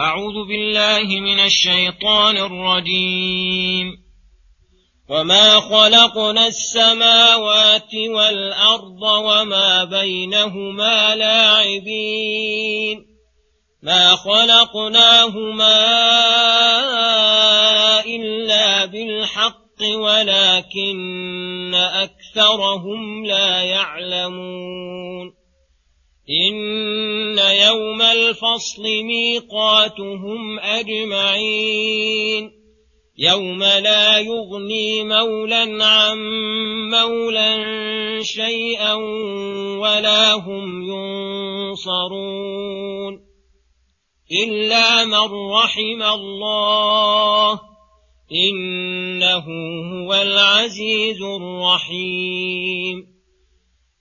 أعوذ بالله من الشيطان الرجيم. وما خلقنا السماوات والأرض وما بينهما لاعبين. ما خلقناهما إلا بالحق ولكن أكثرهم لا يعلمون. إن يوم الفصل ميقاتهم أجمعين يوم لا يغني مولا عن مولا شيئا ولا هم ينصرون إلا من رحم الله إنه هو العزيز الرحيم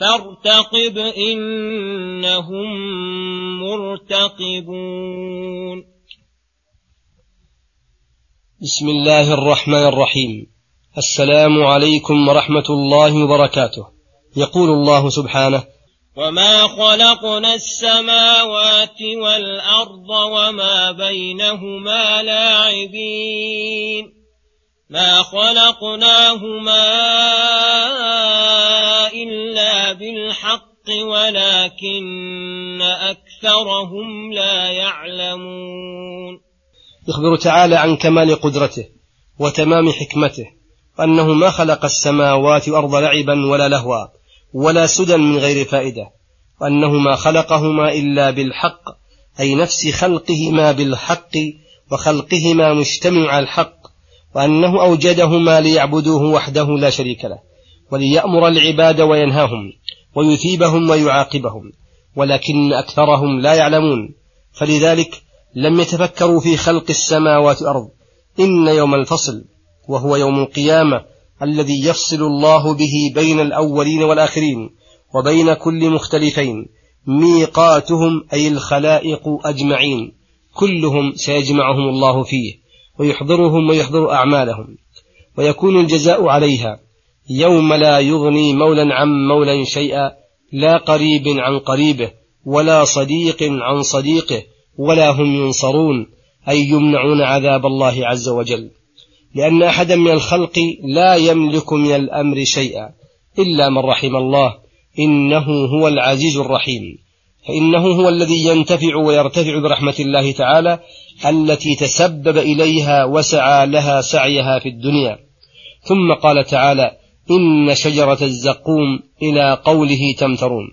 فارتقب إنهم مرتقبون. بسم الله الرحمن الرحيم. السلام عليكم ورحمة الله وبركاته. يقول الله سبحانه وما خلقنا السماوات والأرض وما بينهما لاعبين. ما خلقناهما إلا بالحق ولكن أكثرهم لا يعلمون. يخبر تعالى عن كمال قدرته وتمام حكمته أنه ما خلق السماوات والأرض لعبا ولا لهوا ولا سدى من غير فائدة وأنه ما خلقهما إلا بالحق أي نفس خلقهما بالحق وخلقهما مجتمع الحق وأنه أوجدهما ليعبدوه وحده لا شريك له وليأمر العباد وينهاهم. ويثيبهم ويعاقبهم ولكن أكثرهم لا يعلمون. فلذلك لم يتفكروا في خلق السماوات والأرض. إن يوم الفصل وهو يوم القيامة الذي يفصل الله به بين الأولين والآخرين وبين كل مختلفين ميقاتهم أي الخلائق أجمعين. كلهم سيجمعهم الله فيه ويحضرهم ويحضر أعمالهم ويكون الجزاء عليها. يوم لا يغني مولا عن مولا شيئا لا قريب عن قريبه ولا صديق عن صديقه ولا هم ينصرون أي يمنعون عذاب الله عز وجل. لأن أحدا من الخلق لا يملك من الأمر شيئا إلا من رحم الله إنه هو العزيز الرحيم. فإنه هو الذي ينتفع ويرتفع برحمة الله تعالى التي تسبب إليها وسعى لها سعيها في الدنيا. ثم قال تعالى إن شجرة الزقوم إلى قوله تمترون.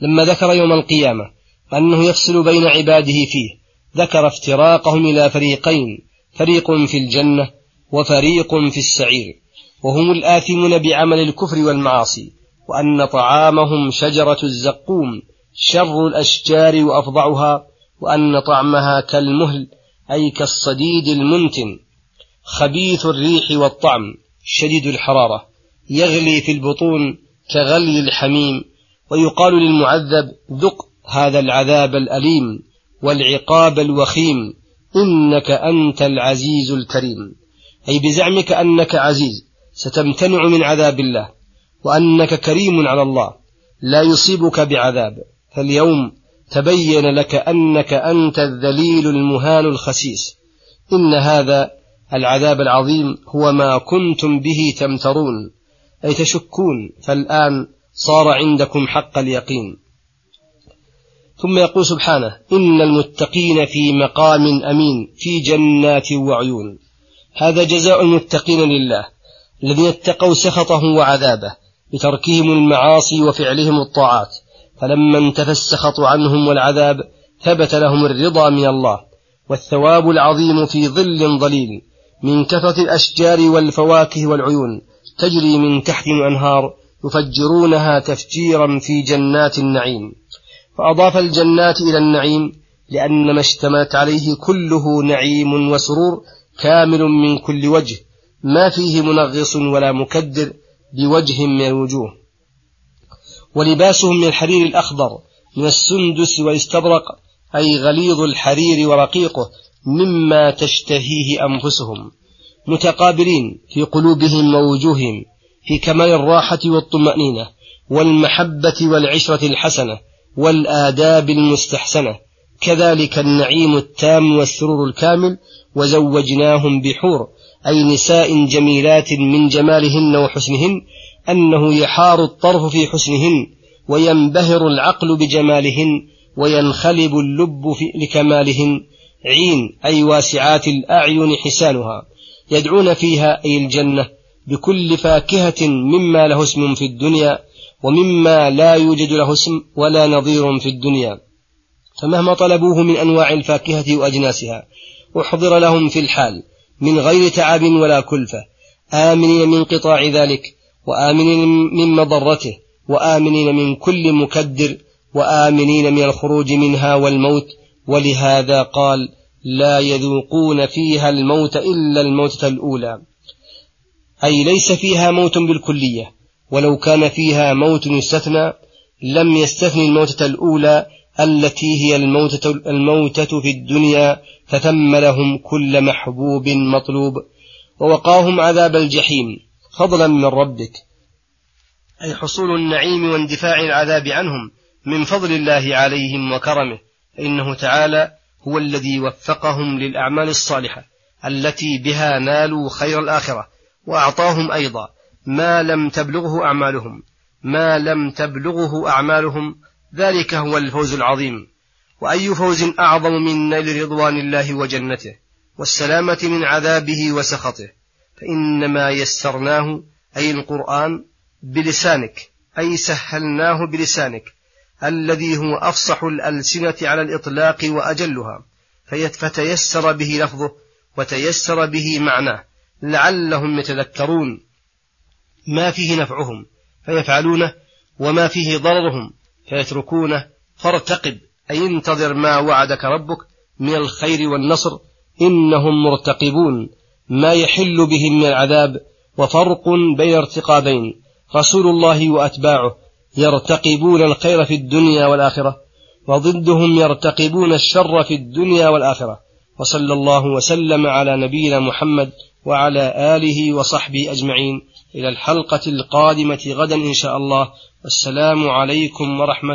لما ذكر يوم القيامة أنه يفصل بين عباده فيه ذكر افتراقهم إلى فريقين فريق في الجنة وفريق في السعير وهم الآثمون بعمل الكفر والمعاصي وأن طعامهم شجرة الزقوم شر الأشجار وأفظعها وأن طعمها كالمهل أي كالصديد المنتن خبيث الريح والطعم شديد الحرارة يغلي في البطون كغلي الحميم ويقال للمعذب ذق هذا العذاب الأليم والعقاب الوخيم إنك أنت العزيز الكريم. أي بزعمك أنك عزيز ستمتنع من عذاب الله وأنك كريم على الله لا يصيبك بعذاب. فاليوم تبين لك أنك أنت الذليل المهان الخسيس. إن هذا العذاب العظيم هو ما كنتم به تمترون أي تشكون فالآن صار عندكم حق اليقين. ثم يقول سبحانه إن المتقين في مقام أمين في جنات وعيون. هذا جزاء المتقين لله الذين اتقوا سخطه وعذابه بتركهم المعاصي وفعلهم الطاعات. فلما انتفى السخط عنهم والعذاب ثبت لهم الرضا من الله والثواب العظيم في ظل ظليل. من كثرة الأشجار والفواكه والعيون تجري من تحتهم أنهار يفجرونها تفجيرا في جنات النعيم. فأضاف الجنات إلى النعيم لأن ما اشتملت عليه كله نعيم وسرور كامل من كل وجه ما فيه منغص ولا مكدر بوجه من الوجوه. ولباسهم من الحرير الأخضر من السندس والاستبرق أي غليظ الحرير ورقيقه مما تشتهيه أنفسهم متقابلين في قلوبهم ووجوههم في كمال الراحة والطمأنينة والمحبة والعشرة الحسنة والآداب المستحسنة. كذلك النعيم التام والسرور الكامل وزوجناهم بحور أي نساء جميلات من جمالهن وحسنهن أنه يحار الطرف في حسنهن وينبهر العقل بجمالهن وينخلب اللب في لكمالهن عين أي واسعات الأعين حسانها يدعون فيها أي الجنة بكل فاكهة مما له اسم في الدنيا ومما لا يوجد له اسم ولا نظير في الدنيا. فمهما طلبوه من أنواع الفاكهة وأجناسها أحضر لهم في الحال من غير تعب ولا كلفة آمنين من قطاع ذلك وآمنين من مضرته وآمنين من كل مكدر وآمنين من الخروج منها والموت ولهذا قال لا يذوقون فيها الموت إلا الموتة الأولى. أي ليس فيها موت بالكلية ولو كان فيها موت يستثنى لم يستثني الموتة الأولى التي هي الموتة, الموتة في الدنيا فتم لهم كل محبوب مطلوب. ووقاهم عذاب الجحيم. فضلا من ربك. أي حصول النعيم واندفاع العذاب عنهم من فضل الله عليهم وكرمه. فإنه تعالى هو الذي وفقهم للأعمال الصالحة التي بها نالوا خير الآخرة وأعطاهم أيضا ما لم تبلغه أعمالهم ما لم تبلغه أعمالهم ذلك هو الفوز العظيم. وأي فوز أعظم من نيل رضوان الله وجنته والسلامة من عذابه وسخطه. فإنما يسرناه أي القرآن بلسانك أي سهلناه بلسانك الذي هو أفصح الألسنة على الإطلاق وأجلها فتيسر به لفظه وتيسر به معناه لعلهم يتذكرون ما فيه نفعهم فيفعلونه وما فيه ضررهم فيتركونه فارتقب أي انتظر ما وعدك ربك من الخير والنصر إنهم مرتقبون ما يحل بهم من العذاب وفرق بين ارتقابين رسول الله وأتباعه يرتقبون الخير في الدنيا والآخرة وضدهم يرتقبون الشر في الدنيا والآخرة. وصلى الله وسلم على نبينا محمد وعلى آله وصحبه أجمعين. إلى الحلقة القادمة غدا إن شاء الله. والسلام عليكم ورحمة